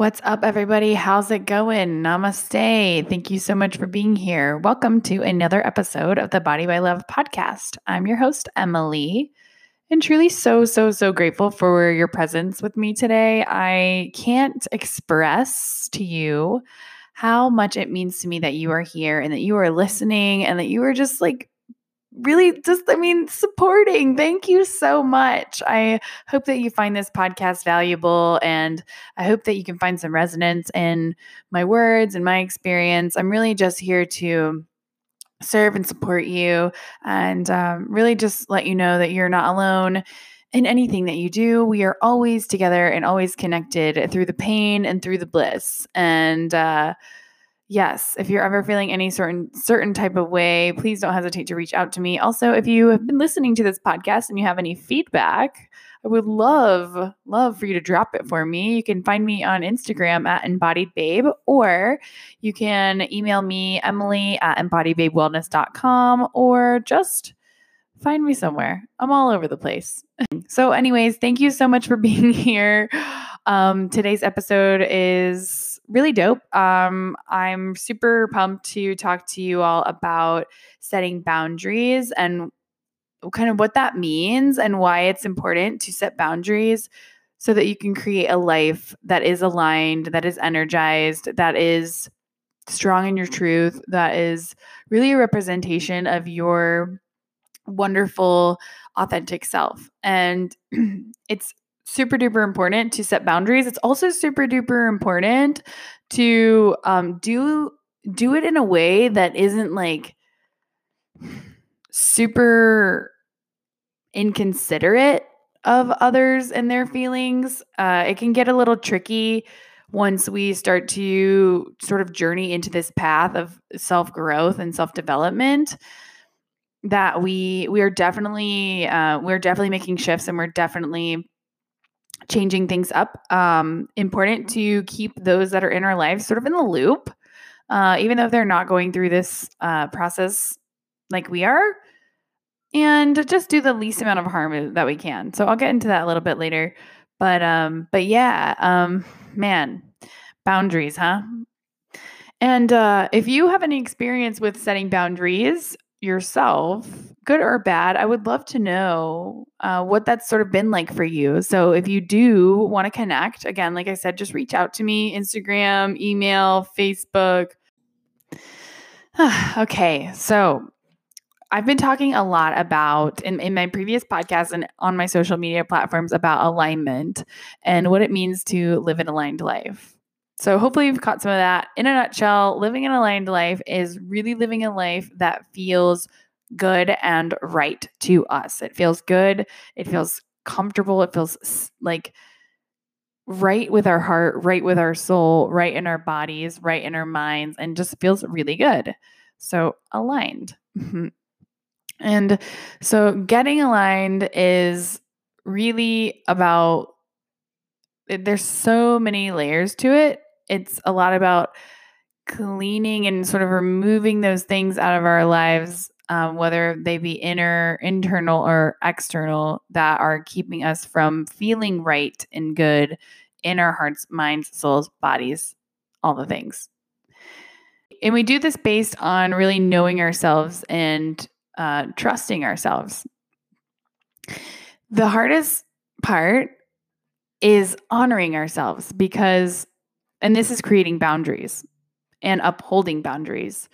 What's up, everybody? How's it going? Namaste. Thank you so much for being here. Welcome to another episode of the Body by Love podcast. I'm your host, Emily, and truly so, so, so grateful for your presence with me today. I can't express to you how much it means to me that you are here and that you are listening and that you are just like really just, I mean, supporting. Thank you so much. I hope that you find this podcast valuable and I hope that you can find some resonance in my words and my experience. I'm really just here to serve and support you and um, really just let you know that you're not alone in anything that you do. We are always together and always connected through the pain and through the bliss. And, uh, yes, if you're ever feeling any certain certain type of way, please don't hesitate to reach out to me. Also, if you have been listening to this podcast and you have any feedback, I would love love for you to drop it for me. You can find me on Instagram at embodied babe, or you can email me Emily at embodiedbabewellness.com or just find me somewhere. I'm all over the place. so, anyways, thank you so much for being here. Um, today's episode is really dope. Um, I'm super pumped to talk to you all about setting boundaries and kind of what that means and why it's important to set boundaries so that you can create a life that is aligned, that is energized, that is strong in your truth, that is really a representation of your wonderful, authentic self. And it's super duper important to set boundaries. It's also super duper important to um, do do it in a way that isn't like super inconsiderate of others and their feelings. Uh, it can get a little tricky once we start to sort of journey into this path of self growth and self development that we we are definitely uh, we're definitely making shifts and we're definitely changing things up. Um, important to keep those that are in our lives sort of in the loop, uh, even though they're not going through this uh, process like we are, and just do the least amount of harm that we can. So I'll get into that a little bit later. But um, but yeah, um, man, boundaries, huh? And uh, if you have any experience with setting boundaries, yourself, good or bad, I would love to know uh, what that's sort of been like for you. So if you do want to connect, again, like I said, just reach out to me Instagram, email, Facebook. okay, so I've been talking a lot about in, in my previous podcast and on my social media platforms about alignment and what it means to live an aligned life. So hopefully you've caught some of that. In a nutshell, living an aligned life is really living a life that feels good and right to us. It feels good, it feels comfortable, it feels like right with our heart, right with our soul, right in our bodies, right in our minds, and just feels really good. So aligned. and so getting aligned is really about eh, there's so many layers to it it's a lot about cleaning and sort of removing those things out of our lives um, whether they be inner internal or external that are keeping us from feeling right and good in our hearts minds souls bodies all the things. And we do this based on really knowing ourselves and uh, trusting ourselves. The hardest part is honoring ourselves because and this is creating boundaries and upholding boundaries.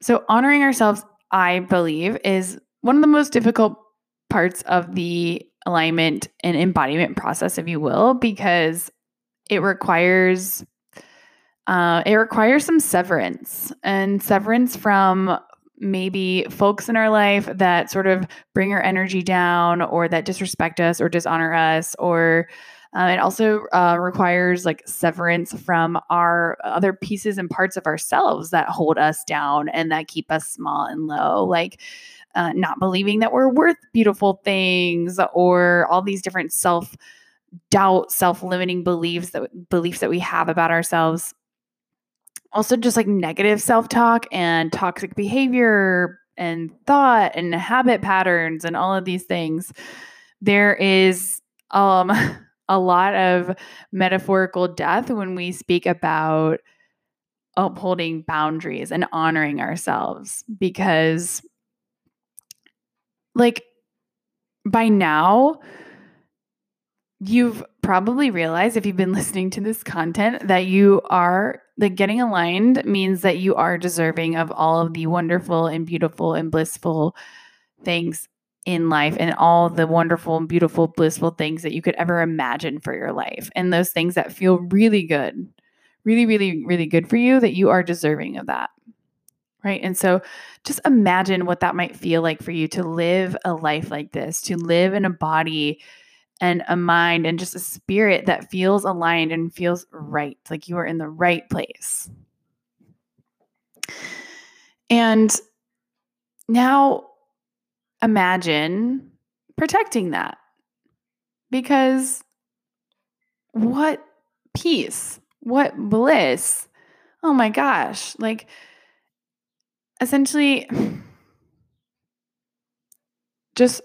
So, honoring ourselves, I believe, is one of the most difficult parts of the alignment and embodiment process, if you will, because it requires uh, it requires some severance and severance from maybe folks in our life that sort of bring our energy down or that disrespect us or dishonor us or um, it also uh, requires like severance from our other pieces and parts of ourselves that hold us down and that keep us small and low, like uh, not believing that we're worth beautiful things or all these different self doubt, self limiting beliefs that beliefs that we have about ourselves. Also, just like negative self talk and toxic behavior and thought and habit patterns and all of these things. There is um a lot of metaphorical death when we speak about upholding boundaries and honoring ourselves because like by now you've probably realized if you've been listening to this content that you are like getting aligned means that you are deserving of all of the wonderful and beautiful and blissful things in life and all the wonderful and beautiful blissful things that you could ever imagine for your life and those things that feel really good really really really good for you that you are deserving of that right and so just imagine what that might feel like for you to live a life like this to live in a body and a mind and just a spirit that feels aligned and feels right, like you are in the right place. And now imagine protecting that because what peace, what bliss. Oh my gosh. Like, essentially, just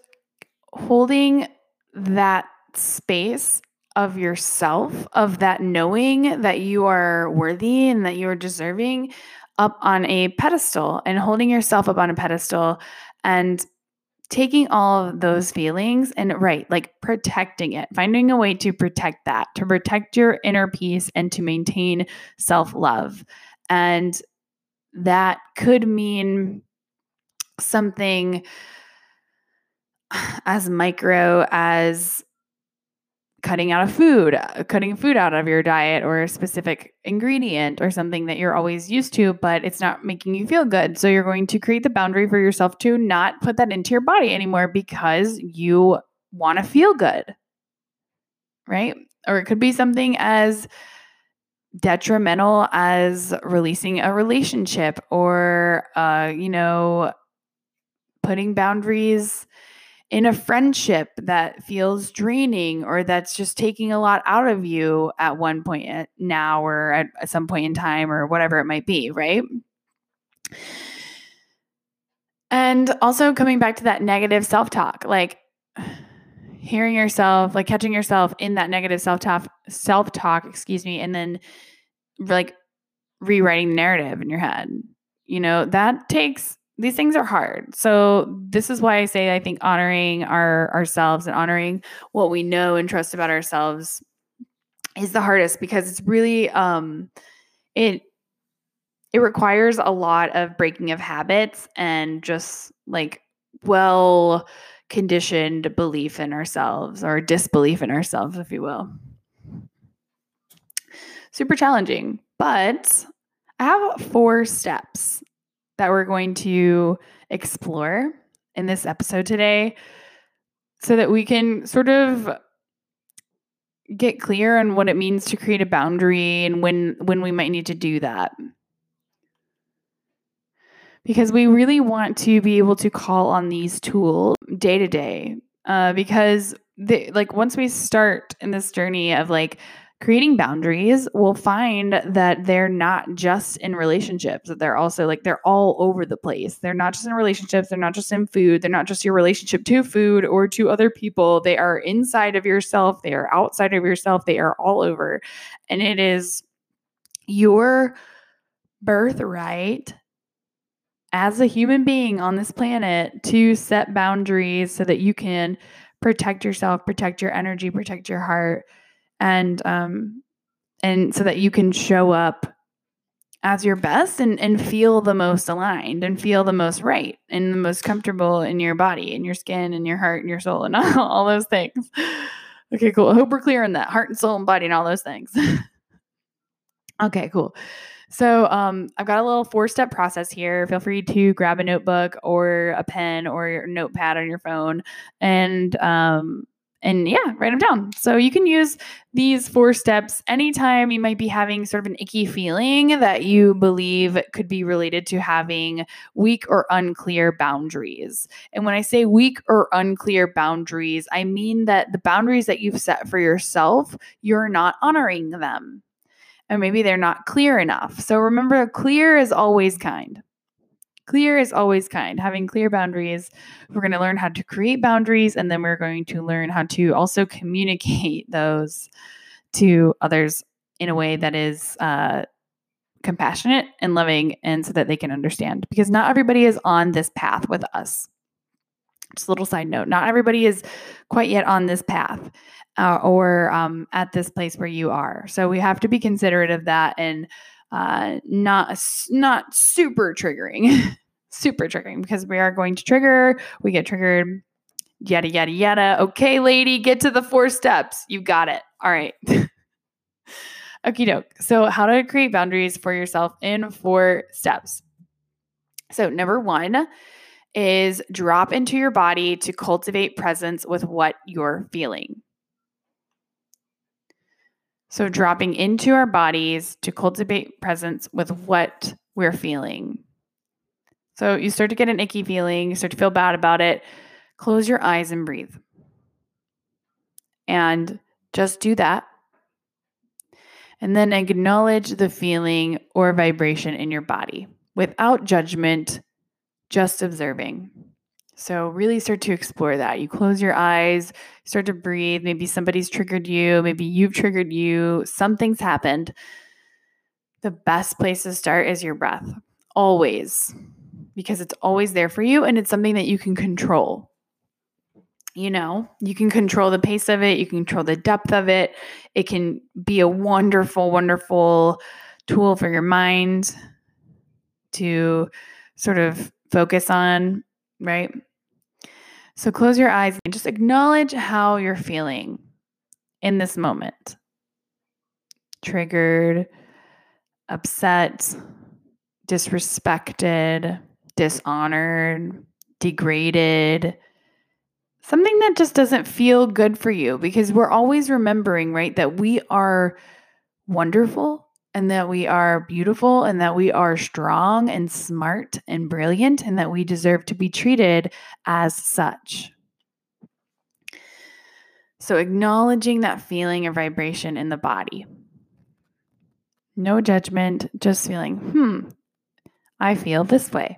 holding that space of yourself, of that knowing that you are worthy and that you are deserving up on a pedestal and holding yourself up on a pedestal and taking all of those feelings and right like protecting it finding a way to protect that to protect your inner peace and to maintain self-love. And that could mean something as micro as cutting out of food, cutting food out of your diet or a specific ingredient or something that you're always used to, but it's not making you feel good. So you're going to create the boundary for yourself to not put that into your body anymore because you want to feel good. Right? Or it could be something as detrimental as releasing a relationship or uh you know putting boundaries in a friendship that feels draining or that's just taking a lot out of you at one point eh, now or at, some point in time or whatever it might be, right? And also coming back to that negative self talk, like hearing yourself, like catching yourself in that negative self talk, self talk, excuse me, and then like rewriting the narrative in your head. You know, that takes these things are hard. So this is why I say I think honoring our ourselves and honoring what we know and trust about ourselves is the hardest because it's really um it it requires a lot of breaking of habits and just like well conditioned belief in ourselves or disbelief in ourselves if you will. Super challenging, but I have four steps that we're going to explore in this episode today so that we can sort of get clear on what it means to create a boundary and when when we might need to do that. Because we really want to be able to call on these tools day to day uh, because they, like once we start in this journey of like creating boundaries will find that they're not just in relationships that they're also like they're all over the place. They're not just in relationships they're not just in food they're not just your relationship to food or to other people. They are inside of yourself they are outside of yourself they are all over. And it is your birthright as a human being on this planet to set boundaries so that you can protect yourself protect your energy protect your heart and um and so that you can show up as your best and, and feel the most aligned and feel the most right and the most comfortable in your body and your skin and your heart and your soul and all, all those things. Okay, cool. I hope we're clear on that heart and soul and body and all those things. okay, cool. So um, I've got a little four step process here. Feel free to grab a notebook or a pen or your notepad on your phone and um, and yeah, write them down. So you can use these four steps anytime you might be having sort of an icky feeling that you believe could be related to having weak or unclear boundaries. And when I say weak or unclear boundaries, I mean that the boundaries that you've set for yourself, you're not honoring them. And maybe they're not clear enough. So remember, clear is always kind. Clear is always kind. Having clear boundaries, we're going to learn how to create boundaries and then we're going to learn how to also communicate those to others in a way that is uh, compassionate and loving and so that they can understand because not everybody is on this path with us. Just a little side note not everybody is quite yet on this path uh, or um, at this place where you are. So we have to be considerate of that and uh, not not super triggering, super triggering because we are going to trigger. We get triggered. Yada yada yada. Okay, lady, get to the four steps. You got it. All right. Okie doke. So, how to create boundaries for yourself in four steps. So, number one is drop into your body to cultivate presence with what you're feeling. So, dropping into our bodies to cultivate presence with what we're feeling. So, you start to get an icky feeling, you start to feel bad about it. Close your eyes and breathe. And just do that. And then acknowledge the feeling or vibration in your body without judgment, just observing. So, really start to explore that. You close your eyes, start to breathe. Maybe somebody's triggered you, maybe you've triggered you, something's happened. The best place to start is your breath, always, because it's always there for you and it's something that you can control. You know, you can control the pace of it, you can control the depth of it. It can be a wonderful, wonderful tool for your mind to sort of focus on, right? So close your eyes and just acknowledge how you're feeling in this moment. Triggered, upset, disrespected, dishonored, degraded. Something that just doesn't feel good for you because we're always remembering, right, that we are wonderful and that we are beautiful and that we are strong and smart and brilliant and that we deserve to be treated as such. So, acknowledging that feeling of vibration in the body. No judgment, just feeling, hmm, I feel this way.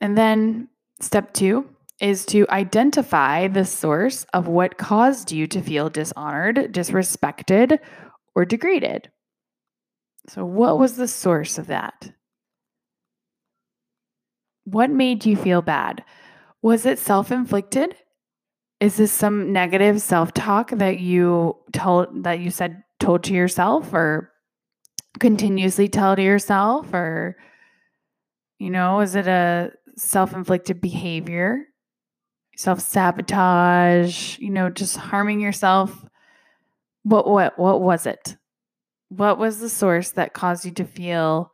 And then step two is to identify the source of what caused you to feel dishonored, disrespected, or degraded. So, what was the source of that? What made you feel bad? Was it self inflicted? Is this some negative self talk that you told that you said told to yourself or continuously tell to yourself or you know, is it a self inflicted behavior? Self sabotage, you know, just harming yourself what what what was it? What was the source that caused you to feel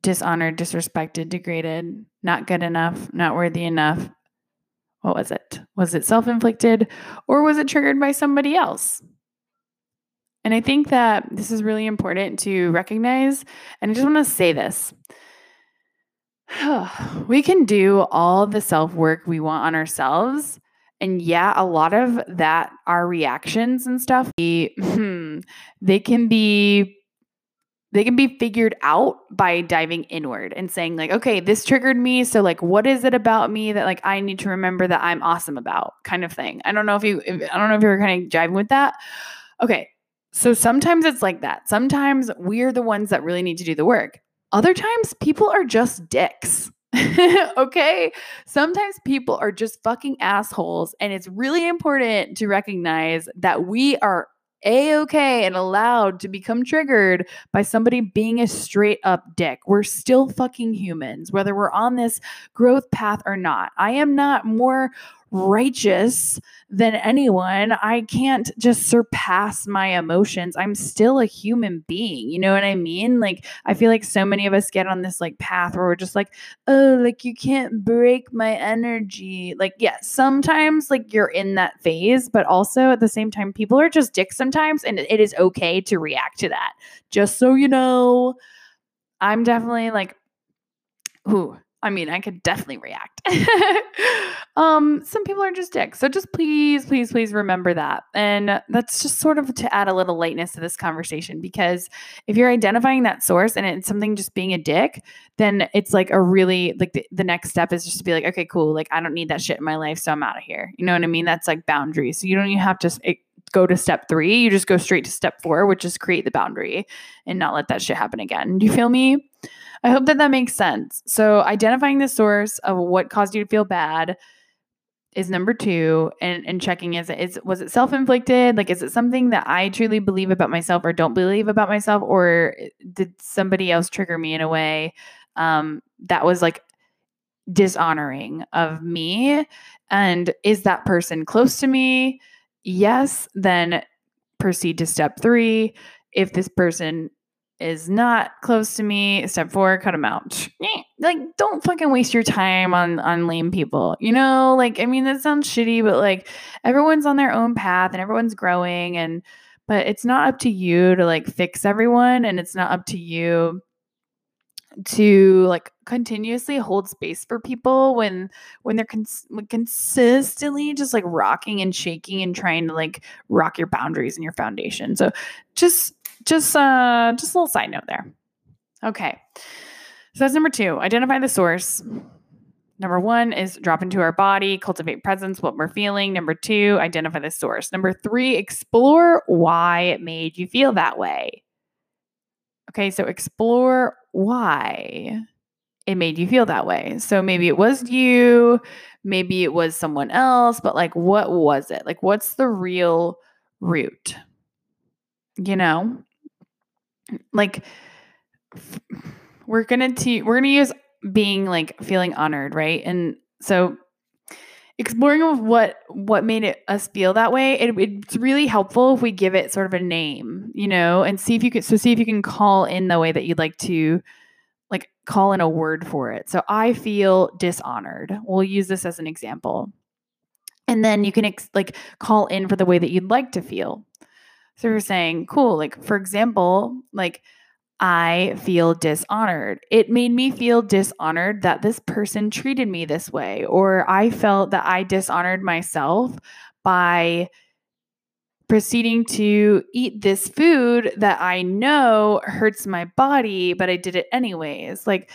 dishonored, disrespected, degraded, not good enough, not worthy enough? What was it? Was it self-inflicted or was it triggered by somebody else? And I think that this is really important to recognize and I just want to say this. we can do all the self work we want on ourselves and yeah, a lot of that, our reactions and stuff, hmm, they can be they can be figured out by diving inward and saying like okay this triggered me so like what is it about me that like i need to remember that i'm awesome about? kind of thing. I don't know if you if, i don't know if you're kind of jiving with that. Okay so sometimes it's like that. Sometimes we're the ones that really need to do the work. Other times people are just dicks okay? Sometimes people are just fucking assholes, and it's really important to recognize that we are a okay and allowed to become triggered by somebody being a straight up dick. We're still fucking humans, whether we're on this growth path or not. I am not more righteous than anyone. I can't just surpass my emotions. I'm still a human being. You know what I mean? Like, I feel like so many of us get on this like path where we're just like, oh, like you can't break my energy. Like, yeah, sometimes like you're in that phase, but also at the same time, people are just dicks sometimes, and it is okay to react to that. Just so you know, I'm definitely like, ooh, I mean, I could definitely react. um, some people are just dicks. So just please, please, please remember that. And that's just sort of to add a little lightness to this conversation because if you're identifying that source and it's something just being a dick, then it's like a really like the, the next step is just to be like, okay, cool. Like I don't need that shit in my life, so I'm out of here. You know what I mean? That's like boundaries. So you don't even have to it, go to step three. You just go straight to step four, which is create the boundary and not let that shit happen again. Do you feel me? I hope that that makes sense. So, identifying the source of what caused you to feel bad is number two and, and checking is it is was it self-inflicted? Like is it something that i truly believe about myself or don't believe about myself or did somebody else trigger me in a way um, that was like dishonoring of me? And is that person close to me? Yes then proceed to step three. If this person is not close to me. Step four, cut them out. Like, don't fucking waste your time on on lame people. You know, like I mean, that sounds shitty, but like everyone's on their own path and everyone's growing, and but it's not up to you to like fix everyone, and it's not up to you to like continuously hold space for people when when they're cons- consistently just like rocking and shaking and trying to like rock your boundaries and your foundation so just just uh just a little side note there. Okay. So that's number two. Identify the source. Number one is drop into our body, cultivate presence, what we're feeling. Number two, identify the source. Number three, explore why it made you feel that way. Okay, so explore why it made you feel that way. So maybe it was you, maybe it was someone else, but like, what was it? Like, what's the real root? You know? Like we're gonna te- we're gonna use being like feeling honored, right? And so exploring what what made it us feel that way it, it's really helpful if we give it sort of a name you know and see if you can so see if you can call in the way that you'd like to like call in a word for it. So i feel dishonored. We'll use this as an example. And then you can ex- like call in for the way that you'd like to feel so you're saying, cool. Like, for example, like, I feel dishonored. It made me feel dishonored that this person treated me this way, or I felt that I dishonored myself by proceeding to eat this food that I know hurts my body, but I did it anyways. Like,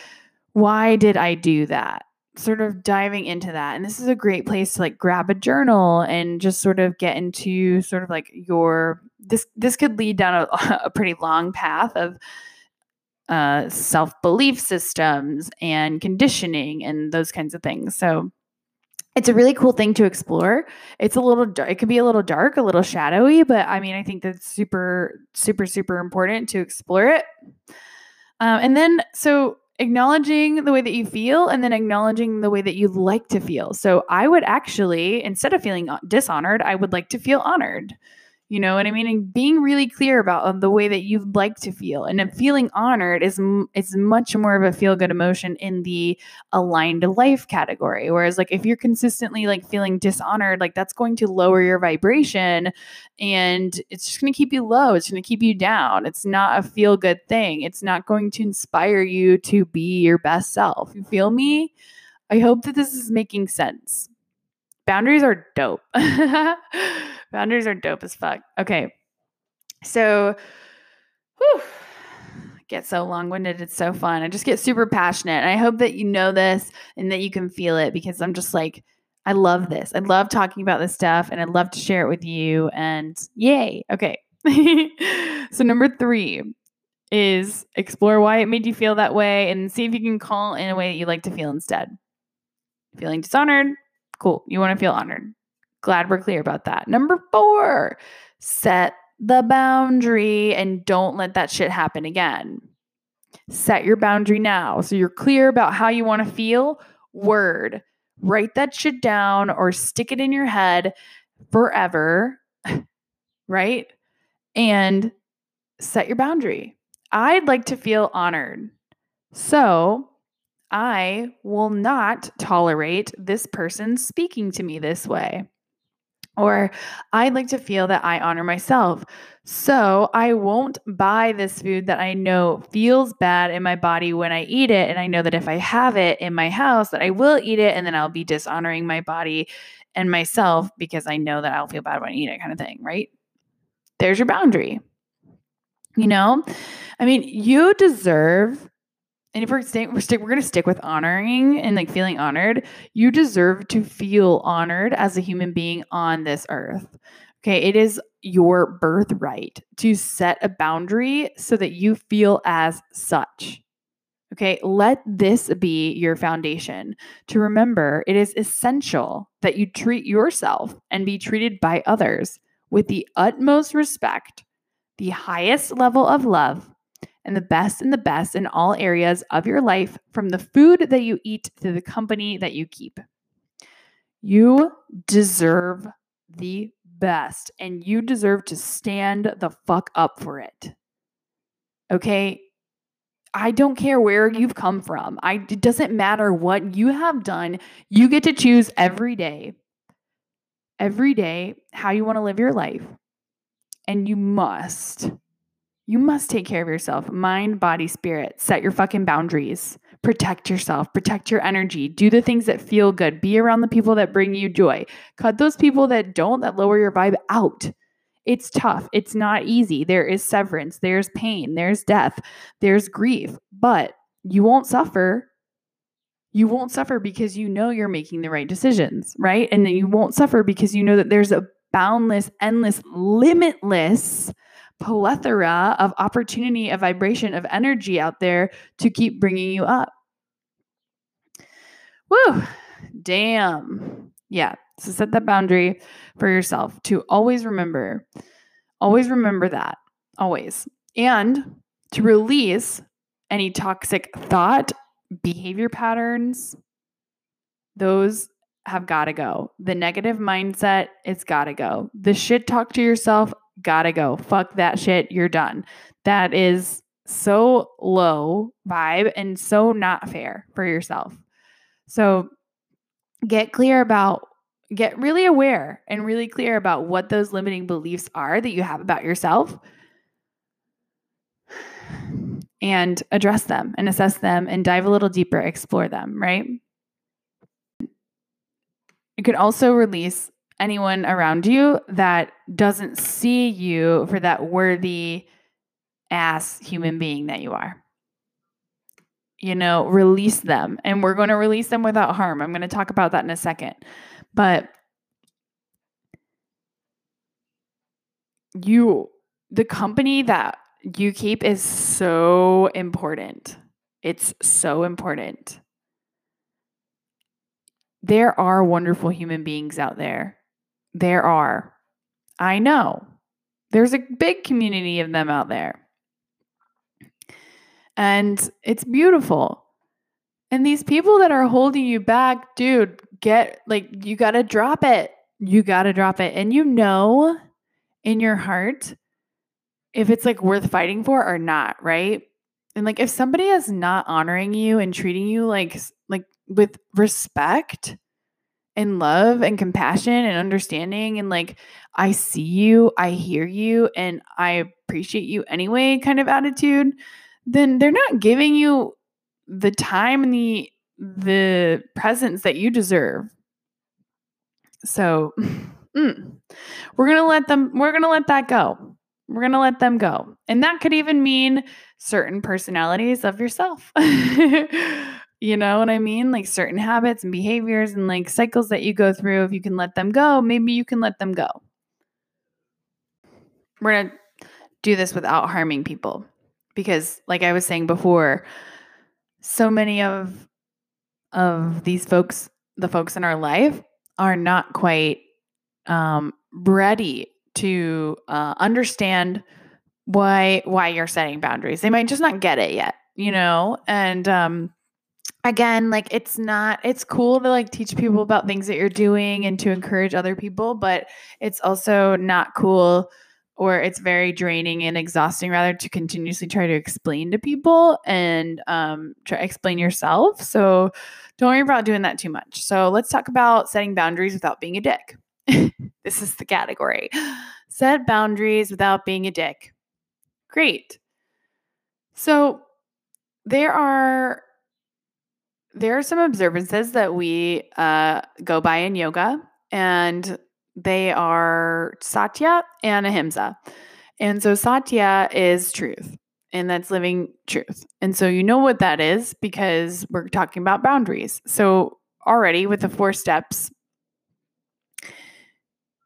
why did I do that? Sort of diving into that. And this is a great place to like grab a journal and just sort of get into sort of like your this this could lead down a, a pretty long path of uh, self belief systems and conditioning and those kinds of things. So it's a really cool thing to explore. It's a little dark. It can be a little dark, a little shadowy, but I mean, I think that's super, super, super important to explore it. Um, and then, so acknowledging the way that you feel and then acknowledging the way that you'd like to feel. So I would actually, instead of feeling dishonored, I would like to feel honored. You know what I mean? And being really clear about um, the way that you'd like to feel, and feeling honored is is much more of a feel good emotion in the aligned life category. Whereas, like if you're consistently like feeling dishonored, like that's going to lower your vibration, and it's just going to keep you low. It's going to keep you down. It's not a feel good thing. It's not going to inspire you to be your best self. You feel me? I hope that this is making sense. Boundaries are dope. Boundaries are dope as fuck. Okay. So, whew, get so long winded. It's so fun. I just get super passionate. And I hope that you know this and that you can feel it because I'm just like, I love this. I love talking about this stuff and I'd love to share it with you. And yay. Okay. so, number three is explore why it made you feel that way and see if you can call in a way that you like to feel instead. Feeling dishonored, Cool. You want to feel honored. Glad we're clear about that. Number four, set the boundary and don't let that shit happen again. Set your boundary now. So you're clear about how you want to feel. Word. Write that shit down or stick it in your head forever. right? And set your boundary. I'd like to feel honored. So I will not tolerate this person speaking to me this way. Or I'd like to feel that I honor myself. So I won't buy this food that I know feels bad in my body when I eat it. And I know that if I have it in my house, that I will eat it and then I'll be dishonoring my body and myself because I know that I'll feel bad when I eat it, kind of thing, right? There's your boundary. You know, I mean, you deserve and if we're staying, we're, stick, we're going to stick with honoring and like feeling honored, you deserve to feel honored as a human being on this earth. Okay. It is your birthright to set a boundary so that you feel as such. Okay. Let this be your foundation to remember it is essential that you treat yourself and be treated by others with the utmost respect, the highest level of love, and the best and the best in all areas of your life, from the food that you eat to the company that you keep. You deserve the best, and you deserve to stand the fuck up for it. Okay? I don't care where you've come from. I it doesn't matter what you have done. You get to choose every day. Every day how you want to live your life. And you must you must take care of yourself mind, body, spirit. Set your fucking boundaries. Protect yourself, protect your energy, do the things that feel good, be around the people that bring you joy. Cut those people that don't, that lower your vibe out. It's tough. It's not easy. There is severance, there's pain, there's death, there's grief, but you won't suffer. You won't suffer because you know you're making the right decisions, right? And then you won't suffer because you know that there's a boundless, endless, limitless plethora of opportunity, a vibration, of energy out there to keep bringing you up. Woo, damn. Yeah. So set that boundary for yourself to always remember, always remember that, always. And to release any toxic thought, behavior patterns, those have got to go. The negative mindset, it's got to go. The shit talk to yourself, gotta go. Fuck that shit. You're done. That is so low vibe and so not fair for yourself. So get clear about, get really aware and really clear about what those limiting beliefs are that you have about yourself and address them and assess them and dive a little deeper, explore them, right? You could also release anyone around you that doesn't see you for that worthy ass human being that you are. You know, release them. And we're going to release them without harm. I'm going to talk about that in a second. But you, the company that you keep is so important. It's so important. There are wonderful human beings out there there are. I know. There's a big community of them out there. And it's beautiful. And these people that are holding you back, dude, get like, you got to drop it. You got to drop it. And you know in your heart if it's like worth fighting for or not, right? And like if somebody is not honoring you and treating you like like with respect, and love and compassion and understanding and like I see you, I hear you and I appreciate you anyway kind of attitude, then they're not giving you the time and the the presence that you deserve. So, mm, we're going to let them we're going to let that go. We're going to let them go. And that could even mean certain personalities of yourself. You know what I mean? Like certain habits and behaviors and like cycles that you go through, if you can let them go, maybe you can let them go. We're going to do this without harming people because like I was saying before, so many of of these folks, the folks in our life are not quite um, ready to uh, understand why why you're setting boundaries. They might just not get it yet, you know? And um again like it's not it's cool to like teach people about things that you're doing and to encourage other people but it's also not cool or it's very draining and exhausting rather to continuously try to explain to people and um, try explain yourself so don't worry about doing that too much so let's talk about setting boundaries without being a dick this is the category. Set boundaries without being a dick. Great. So there are there are some observances that we uh, go by in yoga, and they are satya and ahimsa. And so satya is truth, and that's living truth. And so you know what that is because we're talking about boundaries. So already with the four steps,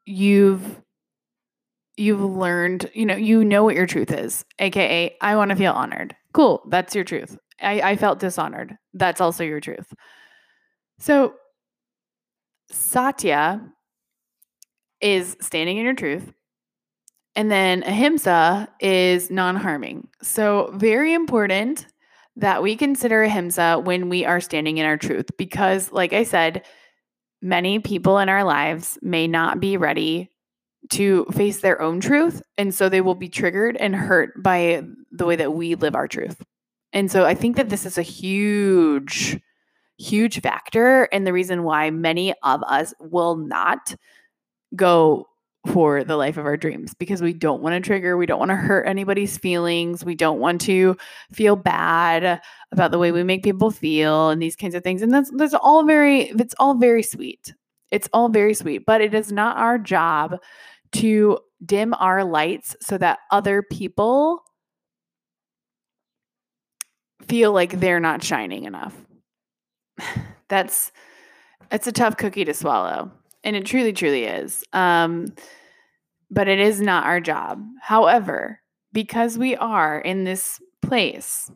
you've you've learned, you know, you know what your truth is, aka I want to feel honored. Cool, that's your truth. I, I felt dishonored. That's also your truth. So Satya is standing in your truth. And then ahimsa is non harming. So, very important that we consider ahimsa when we are standing in our truth because, like I said, many people in our lives may not be ready to face their own truth. And so they will be triggered and hurt by the way that we live our truth. And so I think that this is a huge, huge factor and the reason why many of us will not go for the life of our dreams because we don't want to trigger, we don't want to hurt anybody's feelings, we don't want to feel bad about the way we make people feel and these kinds of things. And that's that's all very it's all very sweet. It's all very sweet, but it is not our job to dim our lights so that other people feel like they're not shining enough. That's it's a tough cookie to swallow and it truly, truly is. Um, but it is not our job. However, because we are in this place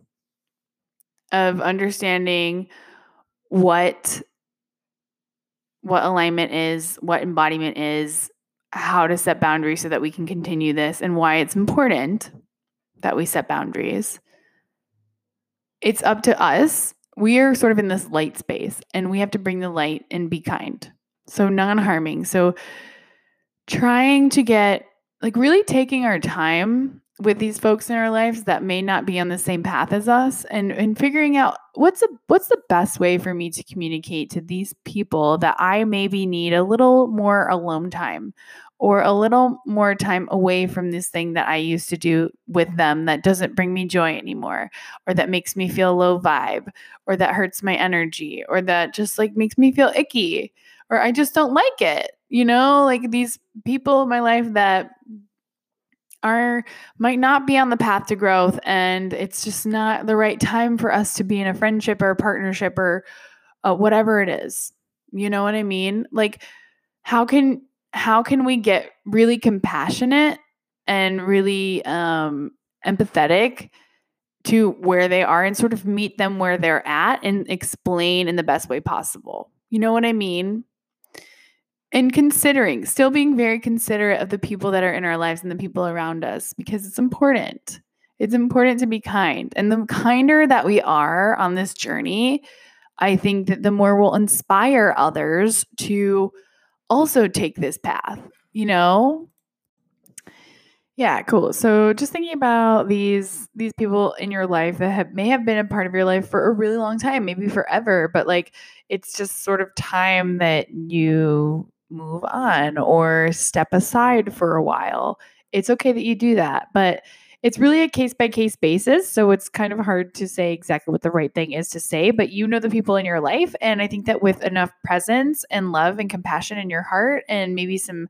of understanding what what alignment is, what embodiment is, how to set boundaries so that we can continue this and why it's important that we set boundaries. It's up to us. We are sort of in this light space and we have to bring the light and be kind. So non harming. So trying to get like really taking our time with these folks in our lives that may not be on the same path as us and and figuring out what's a what's the best way for me to communicate to these people that I maybe need a little more alone time or a little more time away from this thing that I used to do with them that doesn't bring me joy anymore, or that makes me feel low vibe, or that hurts my energy, or that just like makes me feel icky or I just don't like it. You know, like these people in my life that are might not be on the path to growth and it's just not the right time for us to be in a friendship or a partnership or uh, whatever it is. You know what I mean? Like how can how can we get really compassionate and really um empathetic to where they are and sort of meet them where they're at and explain in the best way possible. You know what I mean? and considering, still being very considerate of the people that are in our lives and the people around us because it's important. It's important to be kind. And the kinder that we are on this journey, I think that the more we'll inspire others to also take this path, you know? Yeah, cool. So just thinking about these these people in your life that have may have been a part of your life for a really long time, maybe forever, but like it's just sort of time that you move on or step aside for a while. It's okay that you do that, but it's really a case by case basis. So it's kind of hard to say exactly what the right thing is to say, but you know the people in your life. And I think that with enough presence and love and compassion in your heart and maybe some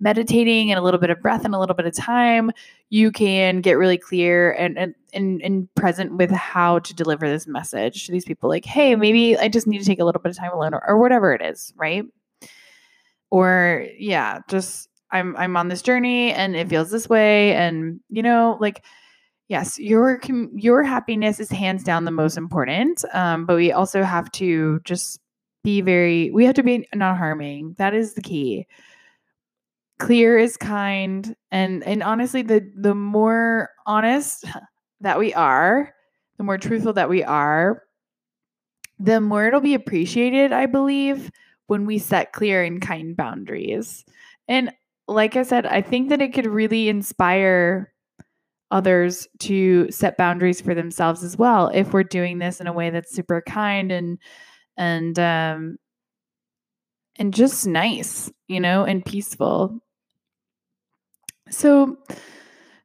meditating and a little bit of breath and a little bit of time, you can get really clear and, and and and, present with how to deliver this message to these people. Like, hey, maybe I just need to take a little bit of time alone or, or whatever it is, right? or yeah just i'm i'm on this journey and it feels this way and you know like yes your your happiness is hands down the most important um, but we also have to just be very we have to be not harming that is the key clear is kind and and honestly the the more honest that we are the more truthful that we are the more it'll be appreciated i believe when we set clear and kind boundaries. And like I said, I think that it could really inspire others to set boundaries for themselves as well if we're doing this in a way that's super kind and and um and just nice, you know, and peaceful. So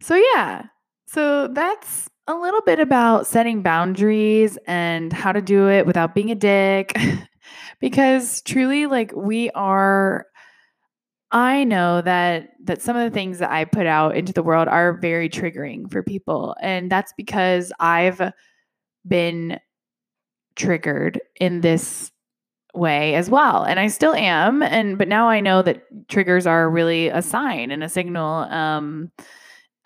so yeah. So that's a little bit about setting boundaries and how to do it without being a dick. because truly like we are I know that that some of the things that I put out into the world are very triggering for people and that's because I've been triggered in this way as well and I still am and but now I know that triggers are really a sign and a signal um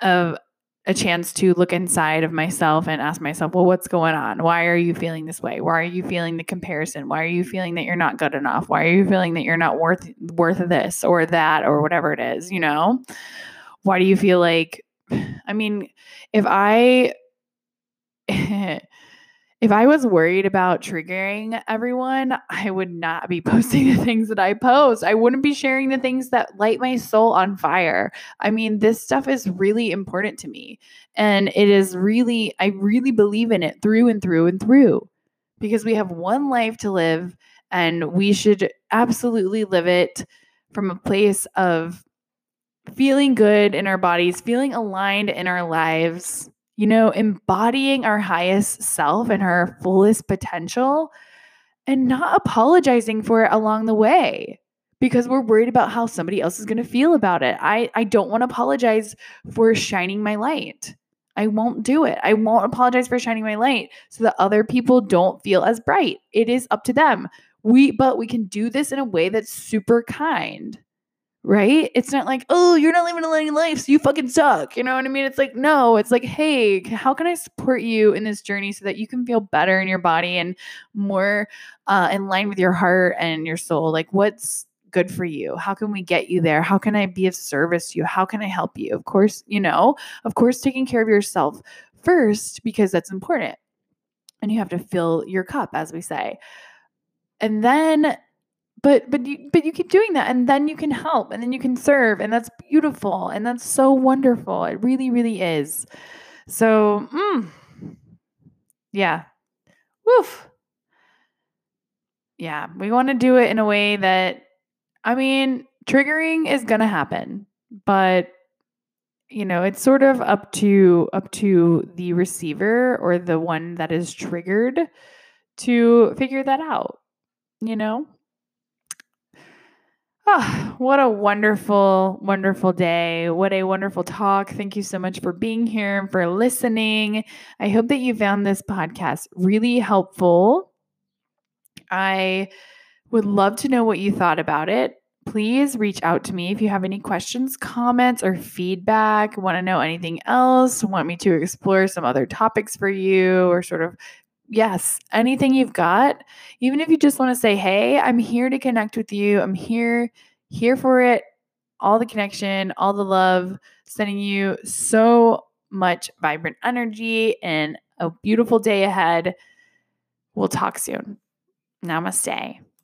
of a chance to look inside of myself and ask myself, well, what's going on? Why are you feeling this way? Why are you feeling the comparison? Why are you feeling that you're not good enough? Why are you feeling that you're not worth worth this or that or whatever it is, you know? Why do you feel like I mean, if I if I was worried about triggering everyone, I would not be posting the things that I post. I wouldn't be sharing the things that light my soul on fire. I mean, this stuff is really important to me. And it is really, I really believe in it through and through and through because we have one life to live and we should absolutely live it from a place of feeling good in our bodies, feeling aligned in our lives you know, embodying our highest self and our fullest potential and not apologizing for it along the way because we're worried about how somebody else is going to feel about it. I, I don't want to apologize for shining my light. I won't do it. I won't apologize for shining my light so that other people don't feel as bright. It is up to them. We but we can do this in a way that's super kind right? It's not like, oh, you're not living a living life, so you fucking suck. You know what I mean? It's like, no, it's like, hey, how can I support you in this journey so that you can feel better in your body and more uh, in line with your heart and your soul? Like, what's good for you? How can we get you there? How can I be of service to you? How can I help you? Of course, you know, of course, taking care of yourself first because that's important. And you have to fill your cup, as we say. And then but but you but you keep doing that and then you can help and then you can serve and that's beautiful and that's so wonderful. It really really is. So mm, yeah. Woof. Yeah we want to do it in a way that i mean triggering is gonna happen but you know it's sort of up to up to the receiver or the one that is triggered to figure that out you know Oh, what a wonderful, wonderful day. What a wonderful talk. Thank you so much for being here and for listening. I hope that you found this podcast really helpful. I would love to know what you thought about it. Please reach out to me if you have any questions, comments, or feedback. Want to know anything else? Want me to explore some other topics for you or sort of yes, anything you've got, even if you just want to say, "Hey, I'm here to connect with you. I'm here here for it." All the connection, all the love, sending you so much vibrant energy and a beautiful day ahead. We'll talk soon. Namaste.